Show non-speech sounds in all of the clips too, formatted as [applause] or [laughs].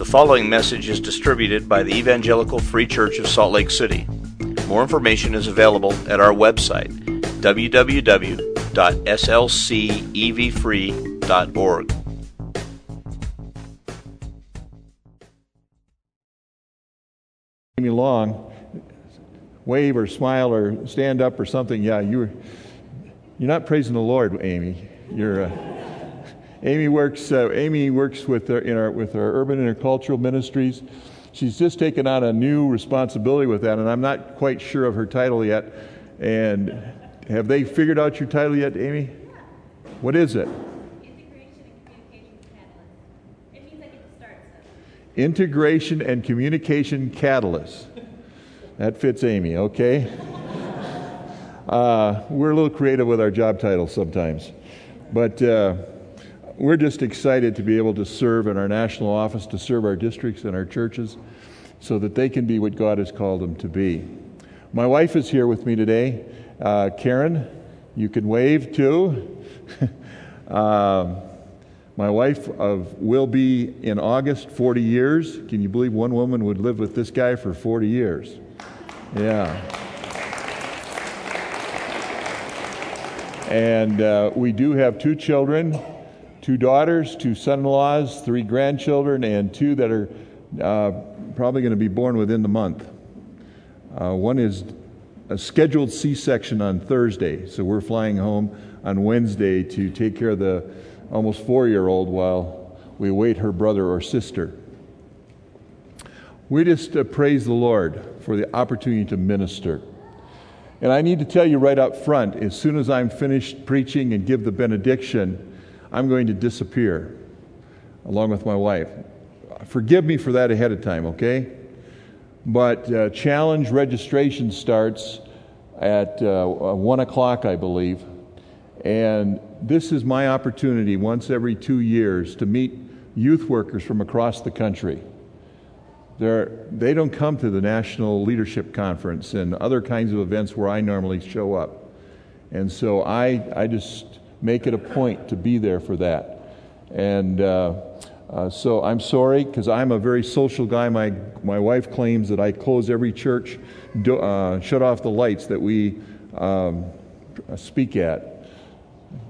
The following message is distributed by the Evangelical Free Church of Salt Lake City. More information is available at our website, www.slcevfree.org. me long, wave or smile or stand up or something. Yeah, you're you're not praising the Lord, Amy. You're uh, Amy works. Uh, Amy works with our, in our with our urban intercultural ministries. She's just taken on a new responsibility with that, and I'm not quite sure of her title yet. And have they figured out your title yet, Amy? What is it? Integration and Communication Catalyst. That fits Amy, okay? Uh, we're a little creative with our job titles sometimes. But uh, we're just excited to be able to serve in our national office, to serve our districts and our churches so that they can be what God has called them to be. My wife is here with me today. Uh, Karen, you can wave too. [laughs] um, my wife of, will be in August 40 years. Can you believe one woman would live with this guy for 40 years? Yeah. And uh, we do have two children two daughters, two son in laws, three grandchildren, and two that are uh, probably going to be born within the month. Uh, one is a scheduled C section on Thursday, so we're flying home on Wednesday to take care of the almost four year old while we await her brother or sister. We just uh, praise the Lord for the opportunity to minister. And I need to tell you right up front as soon as I'm finished preaching and give the benediction, I'm going to disappear along with my wife. Forgive me for that ahead of time, okay? But uh, challenge registration starts at uh, 1 o'clock, I believe. And this is my opportunity once every two years to meet youth workers from across the country. They're, they don't come to the National Leadership Conference and other kinds of events where I normally show up. And so I, I just make it a point to be there for that. And uh, uh, so I'm sorry because I'm a very social guy. My, my wife claims that I close every church, do, uh, shut off the lights that we um, speak at.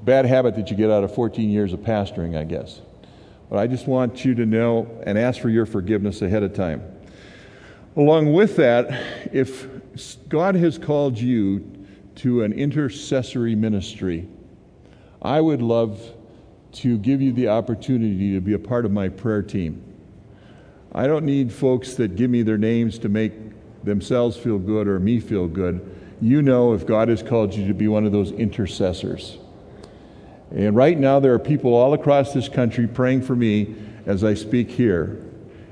Bad habit that you get out of 14 years of pastoring, I guess. But I just want you to know and ask for your forgiveness ahead of time. Along with that, if God has called you to an intercessory ministry, I would love to give you the opportunity to be a part of my prayer team. I don't need folks that give me their names to make themselves feel good or me feel good. You know if God has called you to be one of those intercessors. And right now, there are people all across this country praying for me as I speak here.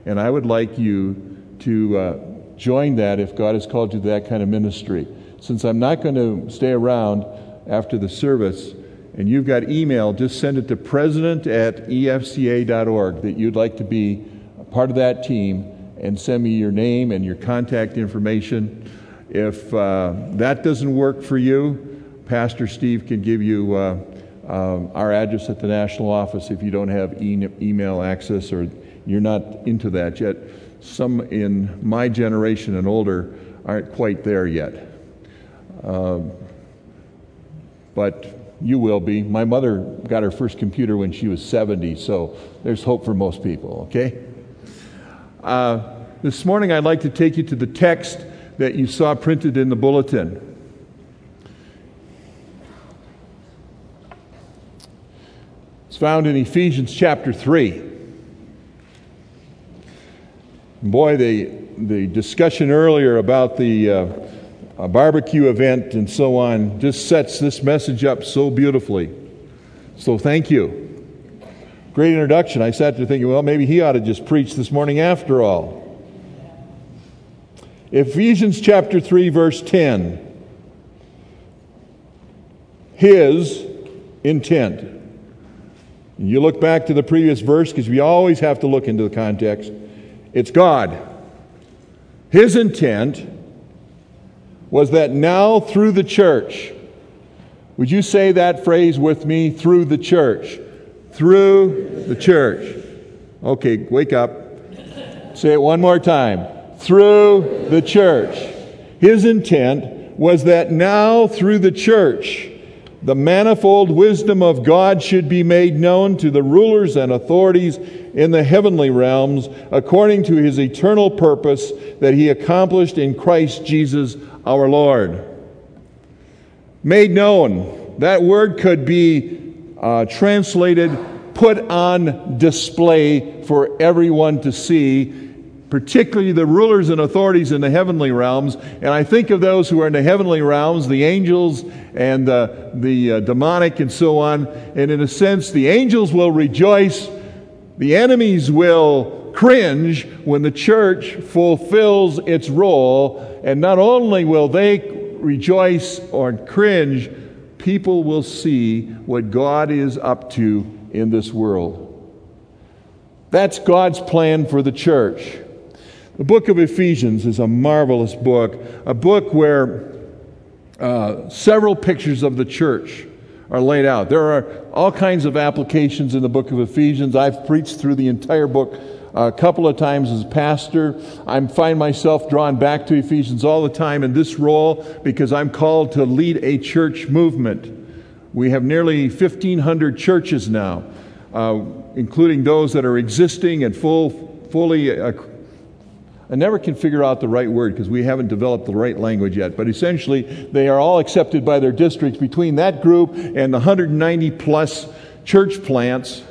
And I would like you to uh, join that if God has called you to that kind of ministry. Since I'm not going to stay around after the service, and you've got email, just send it to president at efca.org that you'd like to be part of that team and send me your name and your contact information. If uh, that doesn't work for you, Pastor Steve can give you. Uh, um, our address at the national office if you don't have e- email access or you're not into that yet. Some in my generation and older aren't quite there yet. Um, but you will be. My mother got her first computer when she was 70, so there's hope for most people, okay? Uh, this morning I'd like to take you to the text that you saw printed in the bulletin. It's found in Ephesians chapter 3. Boy, the, the discussion earlier about the uh, barbecue event and so on just sets this message up so beautifully. So, thank you. Great introduction. I sat there thinking, well, maybe he ought to just preach this morning after all. Ephesians chapter 3, verse 10. His intent. You look back to the previous verse because we always have to look into the context. It's God. His intent was that now through the church, would you say that phrase with me? Through the church. Through the church. Okay, wake up. Say it one more time. Through the church. His intent was that now, through the church, the manifold wisdom of God should be made known to the rulers and authorities in the heavenly realms according to his eternal purpose that he accomplished in Christ Jesus our Lord. Made known. That word could be uh, translated put on display for everyone to see particularly the rulers and authorities in the heavenly realms. And I think of those who are in the heavenly realms, the angels and uh, the uh, demonic and so on. And in a sense, the angels will rejoice, the enemies will cringe when the church fulfills its role. And not only will they rejoice or cringe, people will see what God is up to in this world. That's God's plan for the church. The book of Ephesians is a marvelous book, a book where uh, several pictures of the church are laid out. There are all kinds of applications in the book of Ephesians. I've preached through the entire book a couple of times as pastor. I find myself drawn back to Ephesians all the time in this role because I'm called to lead a church movement. We have nearly 1,500 churches now, uh, including those that are existing and full, fully uh, I never can figure out the right word because we haven't developed the right language yet, but essentially they are all accepted by their districts. Between that group and the 190 plus church plants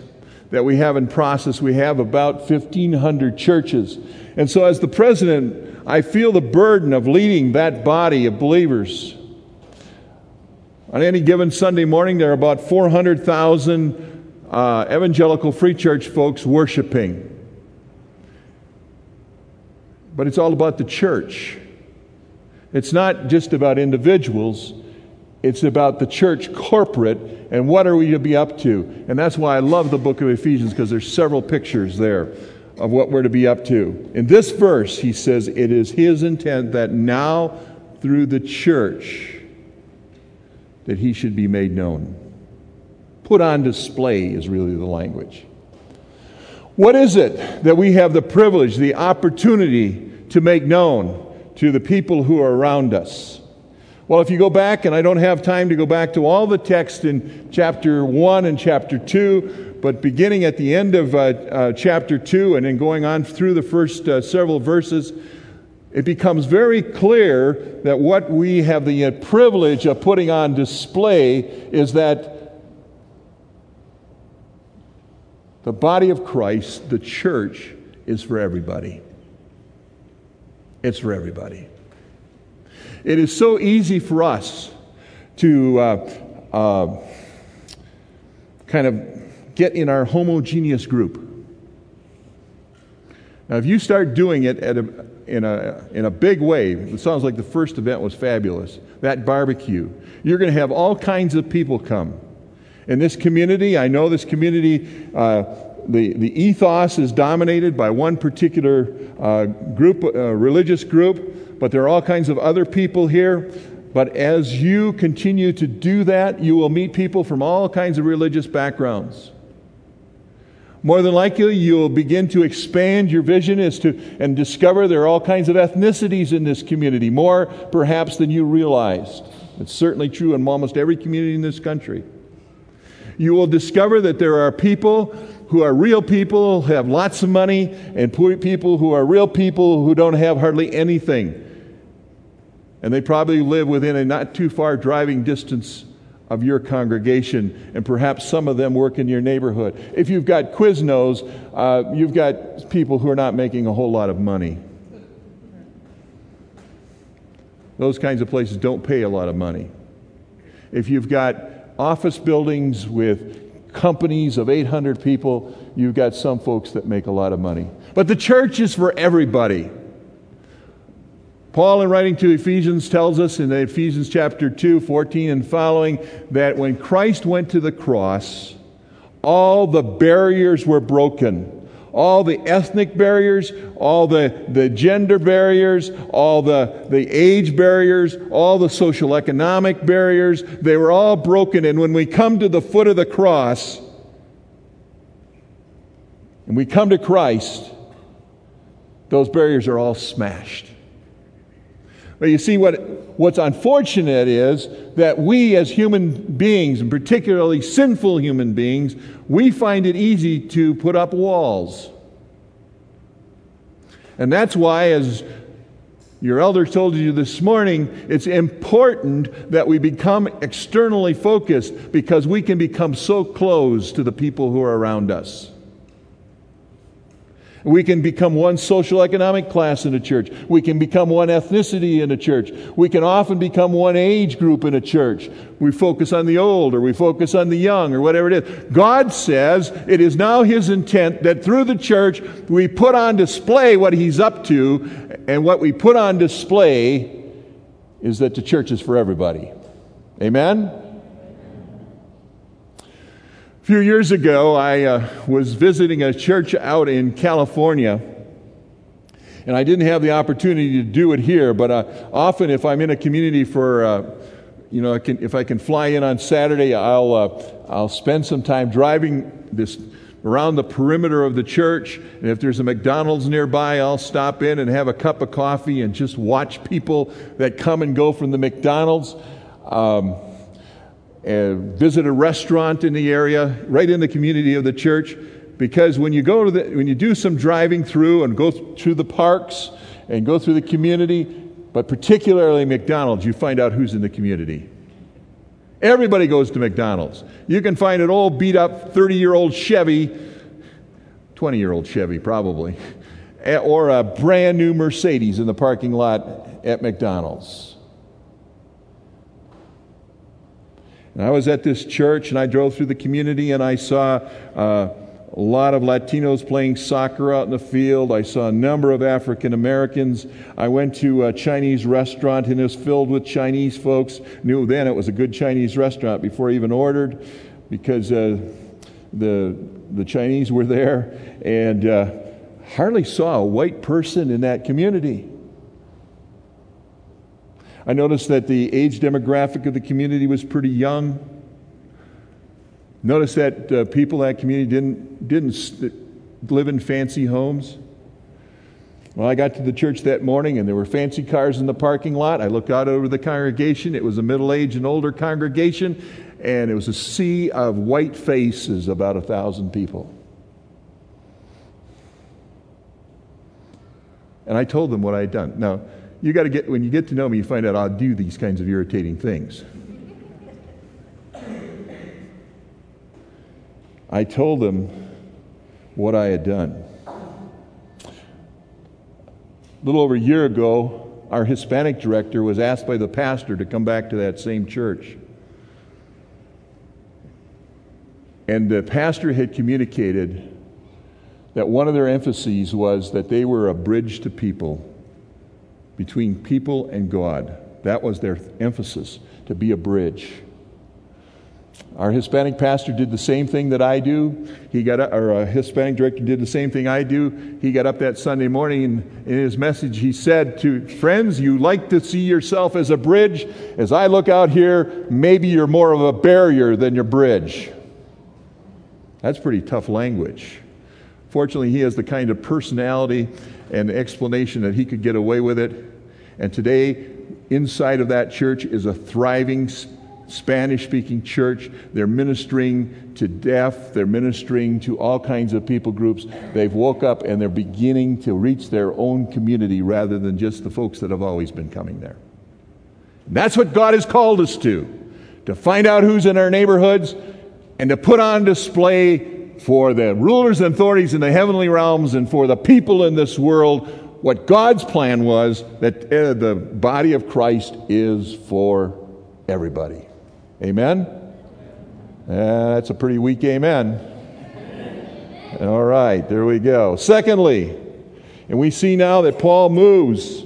that we have in process, we have about 1,500 churches. And so, as the president, I feel the burden of leading that body of believers. On any given Sunday morning, there are about 400,000 uh, evangelical free church folks worshiping. But it's all about the church. It's not just about individuals, it's about the church corporate and what are we to be up to. And that's why I love the book of Ephesians because there's several pictures there of what we're to be up to. In this verse, he says, It is his intent that now through the church that he should be made known. Put on display is really the language. What is it that we have the privilege, the opportunity to make known to the people who are around us? Well, if you go back, and I don't have time to go back to all the text in chapter 1 and chapter 2, but beginning at the end of uh, uh, chapter 2 and then going on through the first uh, several verses, it becomes very clear that what we have the uh, privilege of putting on display is that the body of Christ, the church, is for everybody. It's for everybody. It is so easy for us to uh, uh, kind of get in our homogeneous group. Now, if you start doing it a, in, a, in a big way, it sounds like the first event was fabulous, that barbecue, you're going to have all kinds of people come. In this community, I know this community, uh, the, the ethos is dominated by one particular uh, group, uh, religious group, but there are all kinds of other people here. But as you continue to do that, you will meet people from all kinds of religious backgrounds. More than likely, you'll begin to expand your vision as to and discover there are all kinds of ethnicities in this community, more perhaps than you realized. It's certainly true in almost every community in this country. You will discover that there are people who are real people, have lots of money, and poor people who are real people who don't have hardly anything. And they probably live within a not too far driving distance of your congregation, and perhaps some of them work in your neighborhood. If you've got Quiznos, uh, you've got people who are not making a whole lot of money. Those kinds of places don't pay a lot of money. If you've got office buildings with companies of 800 people, you've got some folks that make a lot of money. But the church is for everybody. Paul, in writing to Ephesians, tells us in Ephesians chapter 2, 14 and following, that when Christ went to the cross, all the barriers were broken all the ethnic barriers, all the, the gender barriers, all the, the age barriers, all the social economic barriers, they were all broken. And when we come to the foot of the cross, and we come to Christ, those barriers are all smashed. But you see, what, what's unfortunate is that we as human beings, and particularly sinful human beings, we find it easy to put up walls. And that's why, as your elder told you this morning, it's important that we become externally focused because we can become so close to the people who are around us. We can become one social economic class in a church. We can become one ethnicity in a church. We can often become one age group in a church. We focus on the old or we focus on the young or whatever it is. God says it is now His intent that through the church we put on display what He's up to, and what we put on display is that the church is for everybody. Amen? Few years ago, I uh, was visiting a church out in California. And I didn't have the opportunity to do it here, but uh, often if I'm in a community for, uh, you know, I can, if I can fly in on Saturday, I'll, uh, I'll spend some time driving this around the perimeter of the church. And if there's a McDonald's nearby, I'll stop in and have a cup of coffee and just watch people that come and go from the McDonald's. Um, Uh, visit a restaurant in the area, right in the community of the church. Because when you go to the, when you do some driving through and go through the parks and go through the community, but particularly McDonald's, you find out who's in the community. Everybody goes to McDonald's. You can find an old beat up 30 year old Chevy, 20 year old Chevy probably, [laughs] or a brand new Mercedes in the parking lot at McDonald's. And I was at this church and I drove through the community and I saw uh, a lot of Latinos playing soccer out in the field. I saw a number of African Americans. I went to a Chinese restaurant and it was filled with Chinese folks. Knew then it was a good Chinese restaurant before I even ordered because uh, the, the Chinese were there and uh, hardly saw a white person in that community. I noticed that the age demographic of the community was pretty young. Noticed that uh, people in that community didn't, didn't st- live in fancy homes. Well, I got to the church that morning and there were fancy cars in the parking lot. I looked out over the congregation. It was a middle aged and older congregation, and it was a sea of white faces, about a thousand people. And I told them what I had done. Now, you got to get, when you get to know me, you find out I'll do these kinds of irritating things. I told them what I had done. A little over a year ago, our Hispanic director was asked by the pastor to come back to that same church. And the pastor had communicated that one of their emphases was that they were a bridge to people between people and God. That was their emphasis, to be a bridge. Our Hispanic pastor did the same thing that I do. He got up, or a Hispanic director did the same thing I do. He got up that Sunday morning and in his message he said to friends, you like to see yourself as a bridge. As I look out here, maybe you're more of a barrier than your bridge. That's pretty tough language. Fortunately, he has the kind of personality and the explanation that he could get away with it. And today, inside of that church is a thriving Spanish speaking church. They're ministering to deaf, they're ministering to all kinds of people groups. They've woke up and they're beginning to reach their own community rather than just the folks that have always been coming there. And that's what God has called us to to find out who's in our neighborhoods and to put on display for the rulers and authorities in the heavenly realms and for the people in this world what God's plan was that uh, the body of Christ is for everybody. Amen? Uh, that's a pretty weak amen. All right, there we go. Secondly, and we see now that Paul moves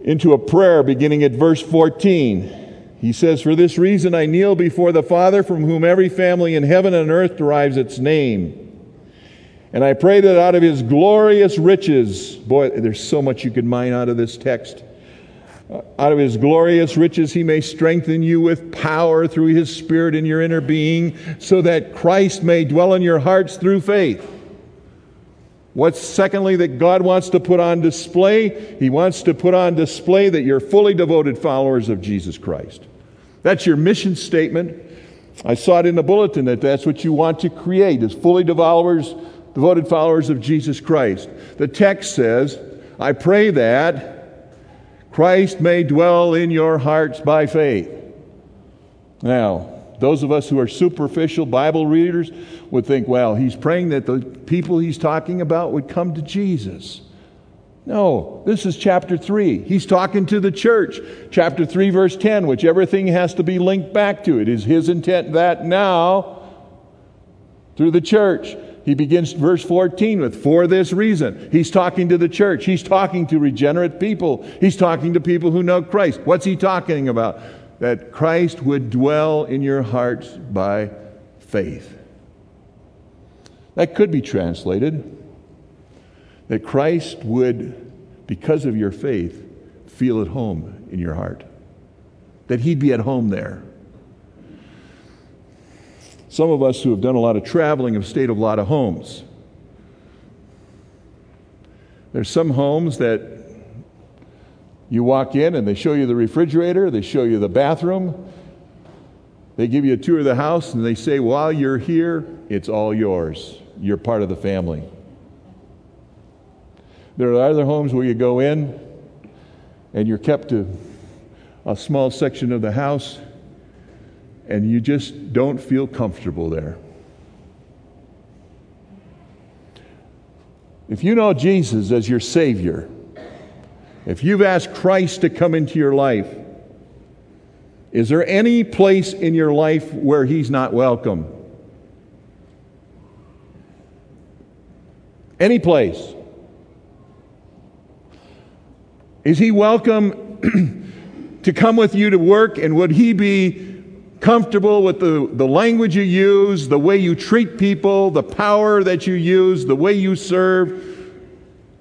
into a prayer beginning at verse 14. He says, For this reason I kneel before the Father, from whom every family in heaven and earth derives its name. And I pray that out of his glorious riches, boy, there's so much you could mine out of this text. Uh, out of his glorious riches, he may strengthen you with power through his Spirit in your inner being, so that Christ may dwell in your hearts through faith. What's secondly that God wants to put on display? He wants to put on display that you're fully devoted followers of Jesus Christ. That's your mission statement. I saw it in the bulletin that that's what you want to create is fully devoted devoted followers of Jesus Christ. The text says, I pray that Christ may dwell in your hearts by faith. Now, those of us who are superficial Bible readers would think, well, he's praying that the people he's talking about would come to Jesus. No, this is chapter 3. He's talking to the church. Chapter 3, verse 10, which everything has to be linked back to. It is his intent that now, through the church, he begins verse 14 with, for this reason. He's talking to the church. He's talking to regenerate people. He's talking to people who know Christ. What's he talking about? That Christ would dwell in your hearts by faith. That could be translated that Christ would, because of your faith, feel at home in your heart. That he'd be at home there. Some of us who have done a lot of traveling have stayed a lot of homes. There's some homes that you walk in and they show you the refrigerator, they show you the bathroom, they give you a tour of the house, and they say, while you're here, it's all yours. You're part of the family. There are other homes where you go in and you're kept to a small section of the house and you just don't feel comfortable there. If you know Jesus as your Savior, if you've asked Christ to come into your life, is there any place in your life where He's not welcome? Any place. Is He welcome [clears throat] to come with you to work, and would He be comfortable with the, the language you use, the way you treat people, the power that you use, the way you serve.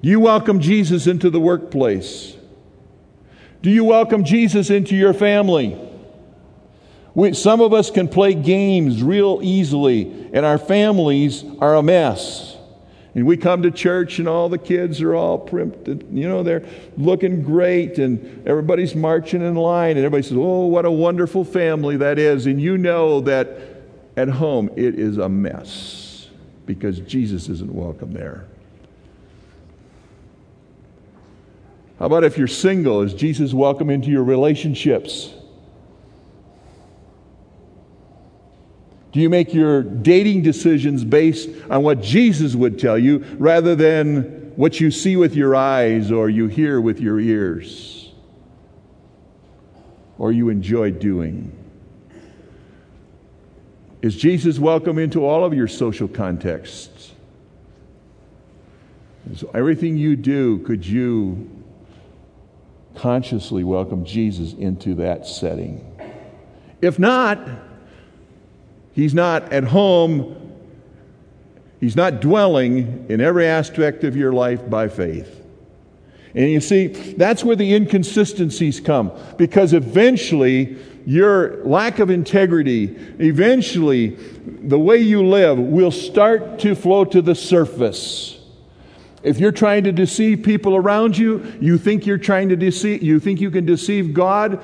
You welcome Jesus into the workplace. Do you welcome Jesus into your family? We, some of us can play games real easily, and our families are a mess. And we come to church and all the kids are all primped and, you know, they're looking great and everybody's marching in line and everybody says, oh, what a wonderful family that is. And you know that at home it is a mess because Jesus isn't welcome there. How about if you're single? Is Jesus welcome into your relationships? Do you make your dating decisions based on what Jesus would tell you rather than what you see with your eyes or you hear with your ears or you enjoy doing? Is Jesus welcome into all of your social contexts? So everything you do, could you consciously welcome Jesus into that setting? If not, He's not at home. He's not dwelling in every aspect of your life by faith. And you see, that's where the inconsistencies come because eventually your lack of integrity, eventually the way you live will start to flow to the surface. If you're trying to deceive people around you, you think you're trying to deceive, you think you can deceive God,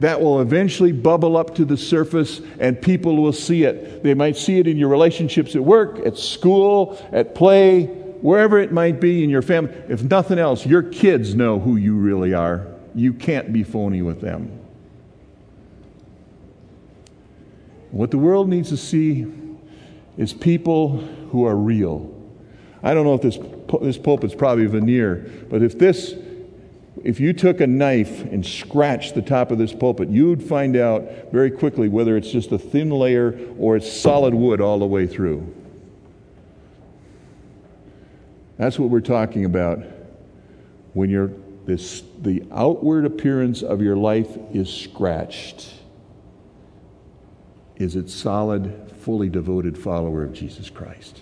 that will eventually bubble up to the surface and people will see it. They might see it in your relationships at work, at school, at play, wherever it might be in your family. If nothing else, your kids know who you really are. You can't be phony with them. What the world needs to see is people who are real. I don't know if this, this pulpit's probably veneer, but if this if you took a knife and scratched the top of this pulpit, you'd find out very quickly whether it's just a thin layer or it's solid wood all the way through. That's what we're talking about when you're this, the outward appearance of your life is scratched. Is it solid, fully devoted follower of Jesus Christ?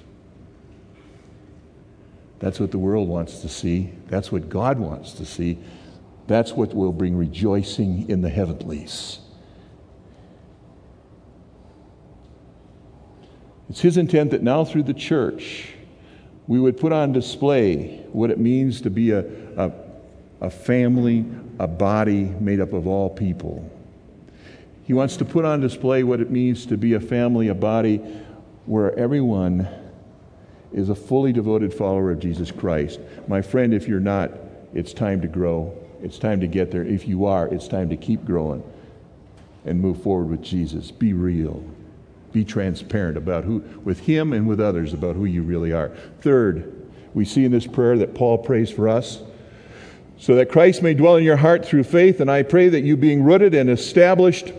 That's what the world wants to see. That's what God wants to see. That's what will bring rejoicing in the heavenlies. It's His intent that now through the church, we would put on display what it means to be a, a, a family, a body made up of all people. He wants to put on display what it means to be a family, a body where everyone is a fully devoted follower of Jesus Christ. My friend, if you're not, it's time to grow. It's time to get there. If you are, it's time to keep growing and move forward with Jesus. Be real. Be transparent about who, with Him and with others, about who you really are. Third, we see in this prayer that Paul prays for us so that Christ may dwell in your heart through faith. And I pray that you, being rooted and established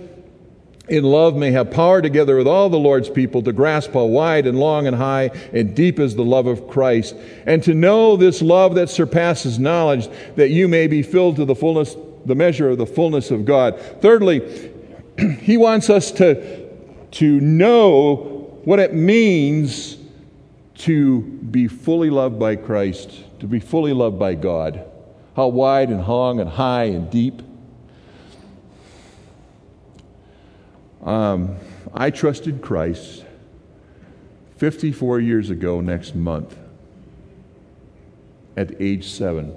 in love, may have power together with all the Lord's people to grasp how wide and long and high and deep is the love of Christ, and to know this love that surpasses knowledge, that you may be filled to the fullness, the measure of the fullness of God. Thirdly, [clears throat] he wants us to, to know what it means to be fully loved by Christ, to be fully loved by God. How wide and long and high and deep. Um, I trusted Christ 54 years ago next month at age seven.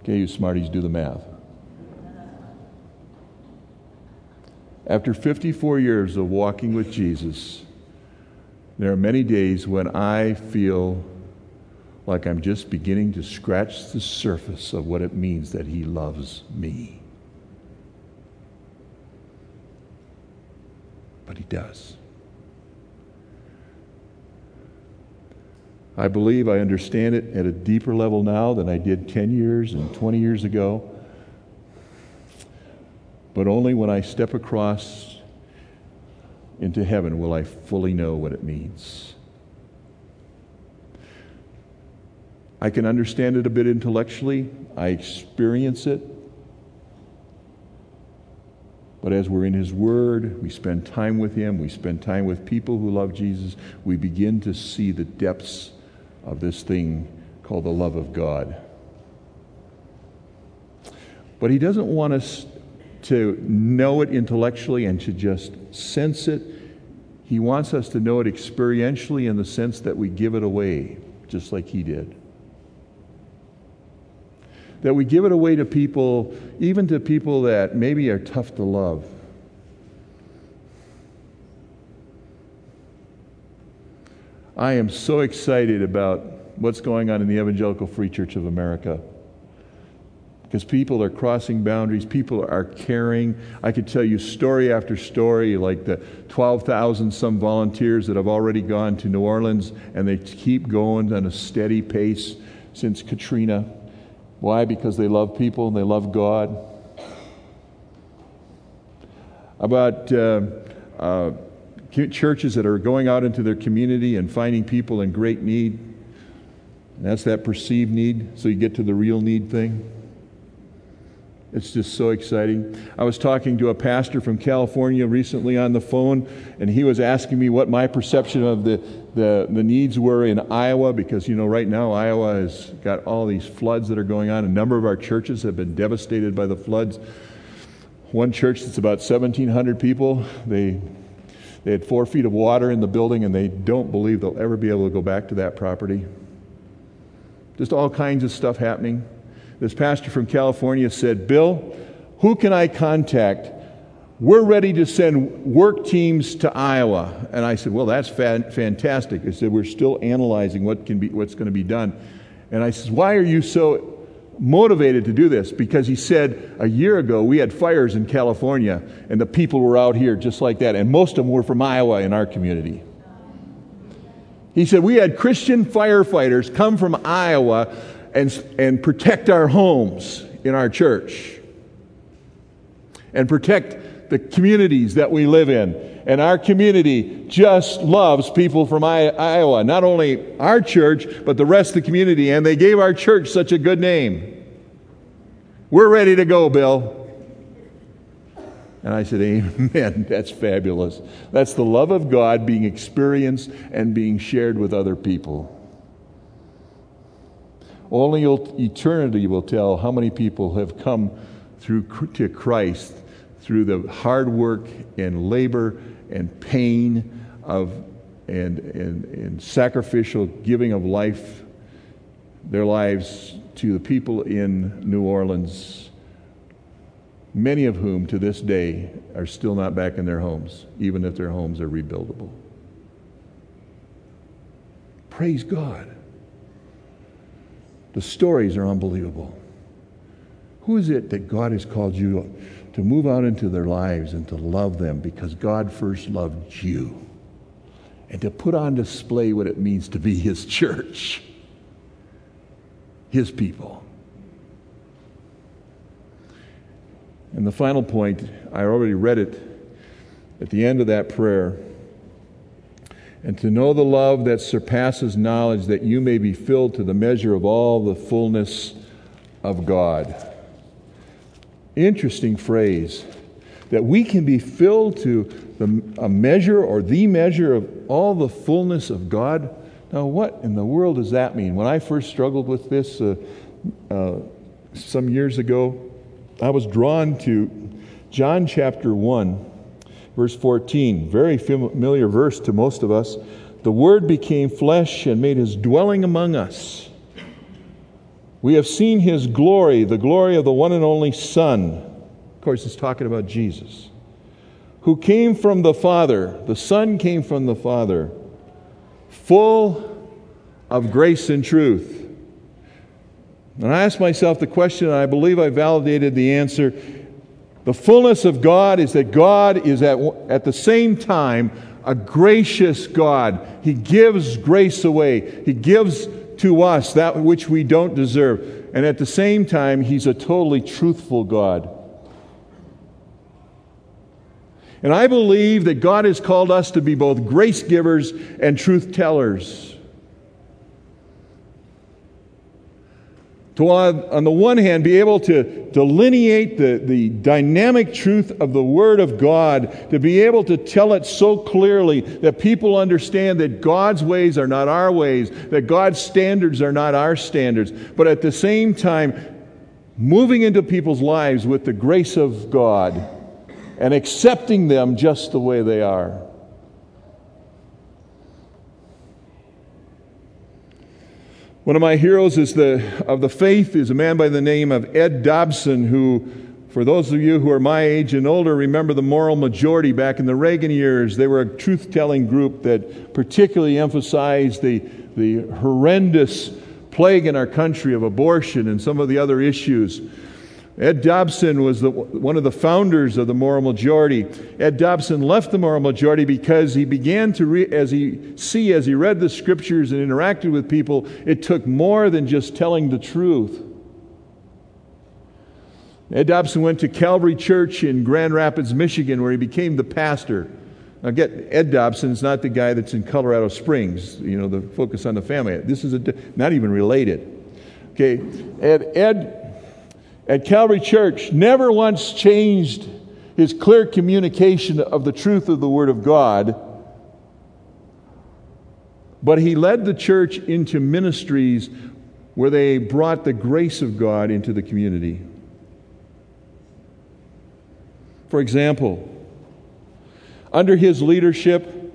Okay, you smarties, do the math. After 54 years of walking with Jesus, there are many days when I feel like I'm just beginning to scratch the surface of what it means that He loves me. But He does. I believe I understand it at a deeper level now than I did 10 years and 20 years ago. But only when I step across into heaven will I fully know what it means. I can understand it a bit intellectually, I experience it. But as we're in His Word, we spend time with Him, we spend time with people who love Jesus, we begin to see the depths of this thing called the love of God. But He doesn't want us to know it intellectually and to just sense it. He wants us to know it experientially in the sense that we give it away, just like He did that we give it away to people, even to people that maybe are tough to love. I am so excited about what's going on in the Evangelical Free Church of America. Because people are crossing boundaries, people are caring. I could tell you story after story, like the 12,000 some volunteers that have already gone to New Orleans, and they keep going on a steady pace since Katrina. Why? Because they love people and they love God. About uh, uh, churches that are going out into their community and finding people in great need. And that's that perceived need, so you get to the real need thing. It's just so exciting. I was talking to a pastor from California recently on the phone, and he was asking me what my perception of the, the, the, needs were in Iowa, because, you know, right now Iowa has got all these floods that are going on. A number of our churches have been devastated by the floods. One church that's about 1,700 people, they, they had four feet of water in the building, and they don't believe they'll ever be able to go back to that property. Just all kinds of stuff happening. This pastor from California said, Bill, who can I contact? We're ready to send work teams to Iowa. And I said, Well, that's fa- fantastic. I said, We're still analyzing what can be, what's going to be done. And I said, Why are you so motivated to do this? Because he said, A year ago, we had fires in California, and the people were out here just like that. And most of them were from Iowa in our community. He said, We had Christian firefighters come from Iowa and, and protect our homes in our church and protect the communities that we live in. And our community just loves people from Iowa, not only our church, but the rest of the community. And they gave our church such a good name. We're ready to go, Bill. And I said, Amen. [laughs] That's fabulous. That's the love of God being experienced and being shared with other people. Only eternity will tell how many people have come through to Christ through the hard work and labor and pain of and, and, and sacrificial giving of life, their lives to the people in New Orleans, many of whom to this day are still not back in their homes, even if their homes are rebuildable. Praise God. The stories are unbelievable. Who is it that God has called you to move out into their lives and to love them because God first loved you? And to put on display what it means to be His church, His people. And the final point, I already read it at the end of that prayer. And to know the love that surpasses knowledge, that you may be filled to the measure of all the fullness of God. Interesting phrase. That we can be filled to the, a measure or the measure of all the fullness of God. Now, what in the world does that mean? When I first struggled with this uh, uh, some years ago, I was drawn to John chapter 1, verse 14. Very familiar verse to most of us. The Word became flesh and made his dwelling among us. We have seen his glory, the glory of the one and only Son. Of course, it's talking about Jesus, who came from the Father. The Son came from the Father, full of grace and truth. And I asked myself the question, and I believe I validated the answer. The fullness of God is that God is at, at the same time a gracious God. He gives grace away, He gives to us that which we don't deserve. And at the same time, He's a totally truthful God. And I believe that God has called us to be both grace givers and truth tellers. To, on the one hand, be able to delineate the, the dynamic truth of the Word of God, to be able to tell it so clearly that people understand that God's ways are not our ways, that God's standards are not our standards, but at the same time, moving into people's lives with the grace of God and accepting them just the way they are. One of my heroes is the, of the faith is a man by the name of Ed Dobson, who, for those of you who are my age and older, remember the moral majority back in the Reagan years. They were a truth telling group that particularly emphasized the, the horrendous plague in our country of abortion and some of the other issues. Ed Dobson was the, one of the founders of the moral majority. Ed Dobson left the moral majority because he began to re, as he see as he read the scriptures and interacted with people, it took more than just telling the truth. Ed Dobson went to Calvary Church in Grand Rapids, Michigan, where he became the pastor. Now, get Ed Dobson is not the guy that's in Colorado Springs. You know, the focus on the family. This is a, not even related. Okay, Ed, Ed at Calvary Church never once changed his clear communication of the truth of the Word of God, but he led the church into ministries where they brought the grace of God into the community. For example, under his leadership,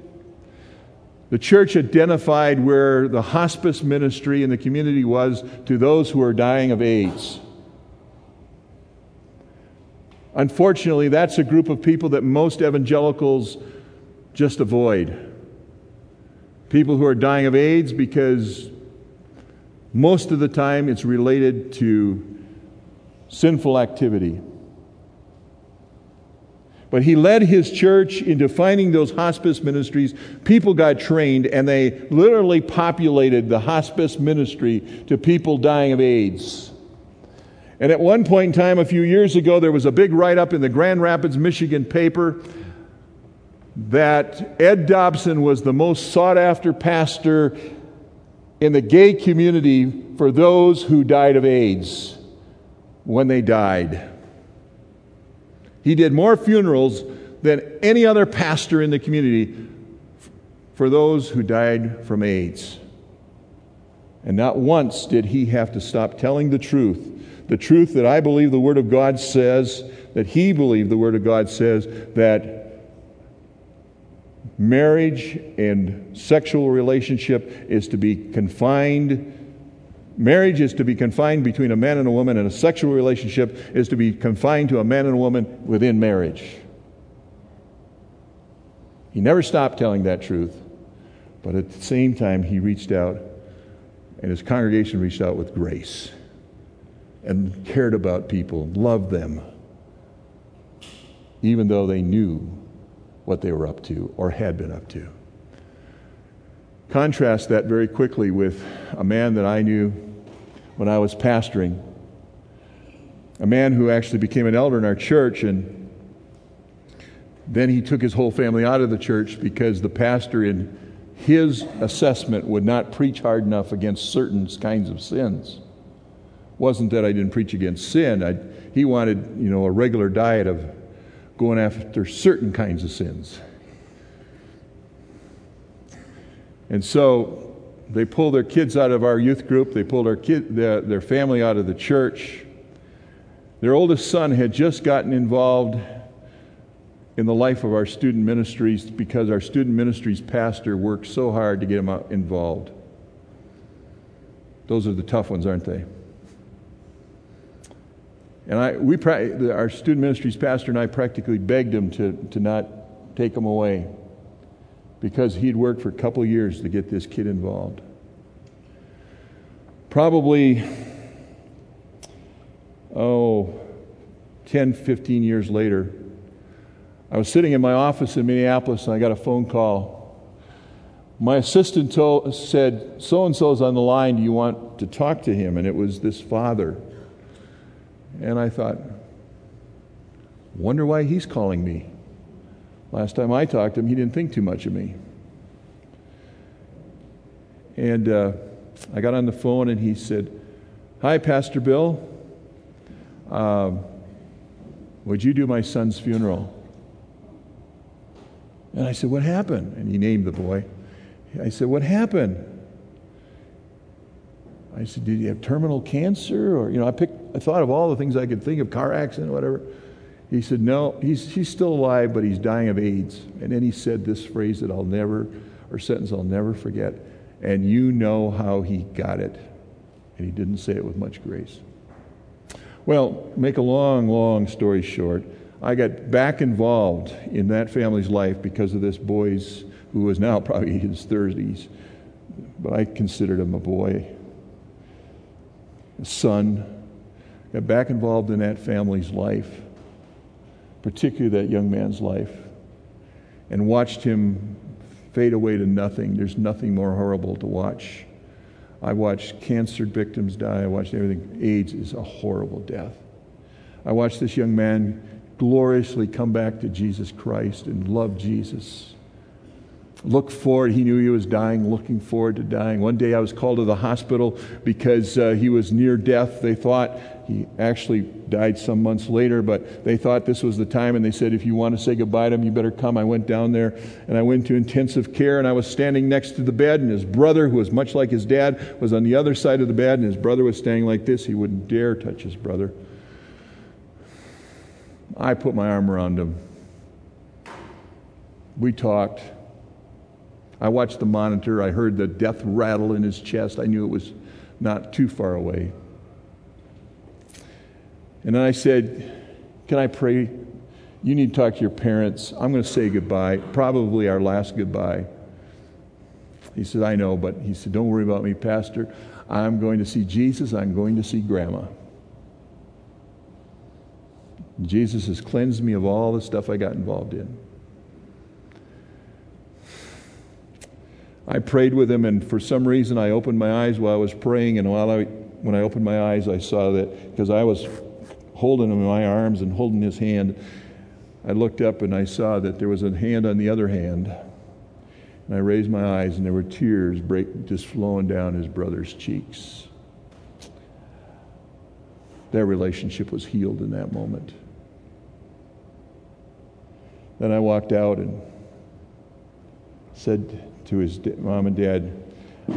the church identified where the hospice ministry in the community was to those who are dying of AIDS. Unfortunately, that's a group of people that most evangelicals just avoid. People who are dying of AIDS because most of the time it's related to sinful activity. But he led his church into finding those hospice ministries. People got trained, and they literally populated the hospice ministry to people dying of AIDS. And at one point in time, a few years ago, there was a big write up in the Grand Rapids, Michigan paper that Ed Dobson was the most sought after pastor in the gay community for those who died of AIDS when they died. He did more funerals than any other pastor in the community for those who died from AIDS. And not once did he have to stop telling the truth the truth that I believe the Word of God says, that he believed the Word of God says, that marriage and sexual relationship is to be confined. Marriage is to be confined between a man and a woman, and a sexual relationship is to be confined to a man and a woman within marriage. He never stopped telling that truth, but at the same time, he reached out, and his congregation reached out with grace and cared about people, loved them, even though they knew what they were up to or had been up to. Contrast that very quickly with a man that I knew when I was pastoring, a man who actually became an elder in our church, and then he took his whole family out of the church because the pastor, in his assessment, would not preach hard enough against certain kinds of sins. Wasn't that I didn't preach against sin. I, he wanted, you know, a regular diet of going after certain kinds of sins. And so they pulled their kids out of our youth group, they pulled our kid, their, their family out of the church. Their oldest son had just gotten involved in the life of our student ministries because our student ministries pastor worked so hard to get him involved. Those are the tough ones, aren't they? And I, we, our student ministries pastor and I practically begged him to, to not take him away because he'd worked for a couple years to get this kid involved. Probably, oh, 10, 15 years later, I was sitting in my office in Minneapolis and I got a phone call. My assistant told, said, So and so's on the line. Do you want to talk to him? And it was this father and I thought, wonder why he's calling me. Last time I talked to him, he didn't think too much of me. And uh, I got on the phone and he said, Hi, Pastor Bill. Um, would you do my son's funeral? And I said, What happened? And he named the boy. I said, What happened? I said, Did he have terminal cancer? Or, you know, I picked, I thought of all the things I could think of, car accident, whatever. He said, No, he's, he's still alive, but he's dying of AIDS. And then he said this phrase that I'll never, or sentence I'll never forget. And you know how he got it. And he didn't say it with much grace. Well, make a long, long story short, I got back involved in that family's life because of this boy's, who was now [laughs] probably his 30s, but I considered him a boy son, got back involved in that family's life, particularly that young man's life, and watched him fade away to nothing. There's nothing more horrible to watch. I watched cancer victims die. I watched everything. AIDS is a horrible death. I watched this young man gloriously come back to Jesus Christ and love Jesus look forward. He knew he was dying, looking forward to dying. One day I was called to the hospital because uh, he was near death. They thought he actually died some months later, but they thought this was the time, and they said, If you want to say goodbye to him, you better come. I went down there and I went to intensive care, and I was standing next to the bed, and his brother, who was much like his dad, was on the other side of the bed, and his brother was standing like this. He wouldn't dare touch his brother. I put my arm around him. We talked. I watched the monitor. I heard the death rattle in his chest. I knew it was not too far away. And then I said, Can I pray? You need to talk to your parents. I'm going to say goodbye, probably our last goodbye. He said, I know, but he said, Don't worry about me, Pastor. I'm going to see Jesus. I'm going to see Grandma. Jesus has cleansed me of all the stuff I got involved in. I prayed with him, and for some reason, I opened my eyes while I was praying. And while I, when I opened my eyes, I saw that because I was holding him in my arms and holding his hand, I looked up and I saw that there was a hand on the other hand. And I raised my eyes, and there were tears break, just flowing down his brother's cheeks. Their relationship was healed in that moment. Then I walked out and said to his mom and dad,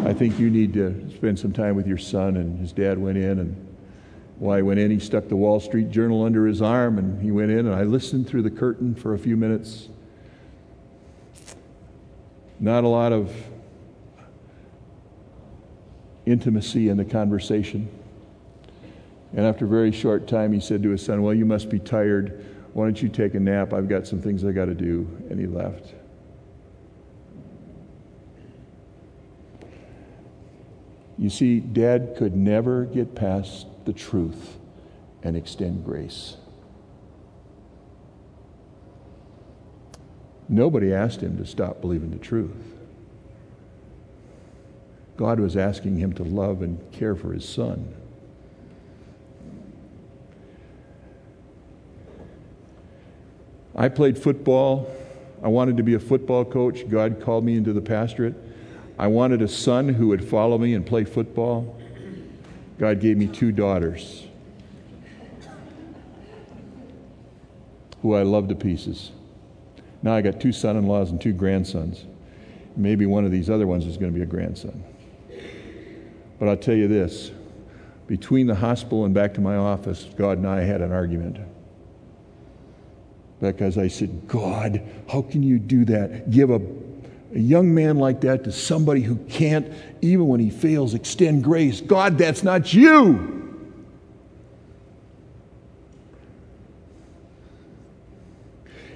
I think you need to spend some time with your son. And his dad went in, and while he went in, he stuck the Wall Street Journal under his arm, and he went in, and I listened through the curtain for a few minutes. not a lot of intimacy in the conversation. And after a very short time, he said to his son, Well, you must be tired. Why don't you take a nap? I've got some things I got to do. And he left. You see, Dad could never get past the truth and extend grace. Nobody asked him to stop believing the truth. God was asking him to love and care for his son. I played football. I wanted to be a football coach. God called me into the pastorate. I wanted a son who would follow me and play football. God gave me two daughters who I love to pieces. Now I got two son in laws and two grandsons. Maybe one of these other ones is going to be a grandson. But I'll tell you this between the hospital and back to my office, God and I had an argument. Because I said, God, how can you do that? Give a, a young man like that to somebody who can't, even when he fails, extend grace. God, that's not you.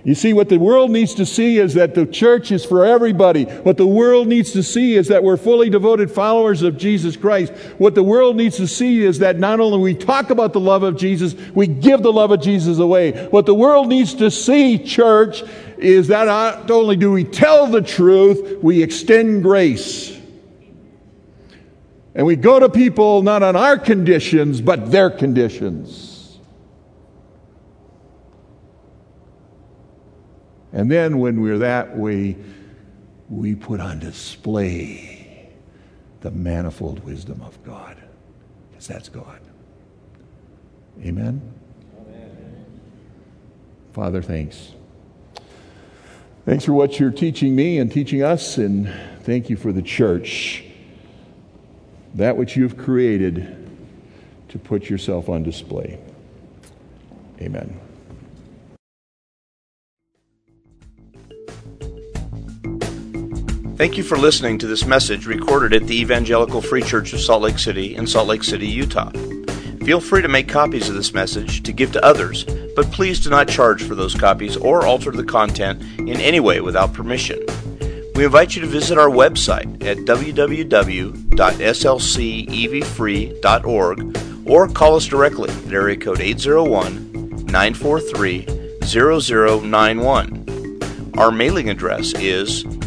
You see, what the world needs to see is that the church is for everybody. What the world needs to see is that we're fully devoted followers of Jesus Christ. What the world needs to see is that not only we talk about the love of Jesus, we give the love of Jesus away. What the world needs to see, church, is that not only do we tell the truth, we extend grace. And we go to people not on our conditions, but their conditions. And then when we're that way, we put on display the manifold wisdom of God, because that's God. Amen? Amen? Father, thanks. Thanks for what you're teaching me and teaching us, and thank you for the church, that which you've created to put yourself on display. Amen. Thank you for listening to this message recorded at the Evangelical Free Church of Salt Lake City in Salt Lake City, Utah. Feel free to make copies of this message to give to others, but please do not charge for those copies or alter the content in any way without permission. We invite you to visit our website at www.slcevfree.org or call us directly at area code 801 943 0091. Our mailing address is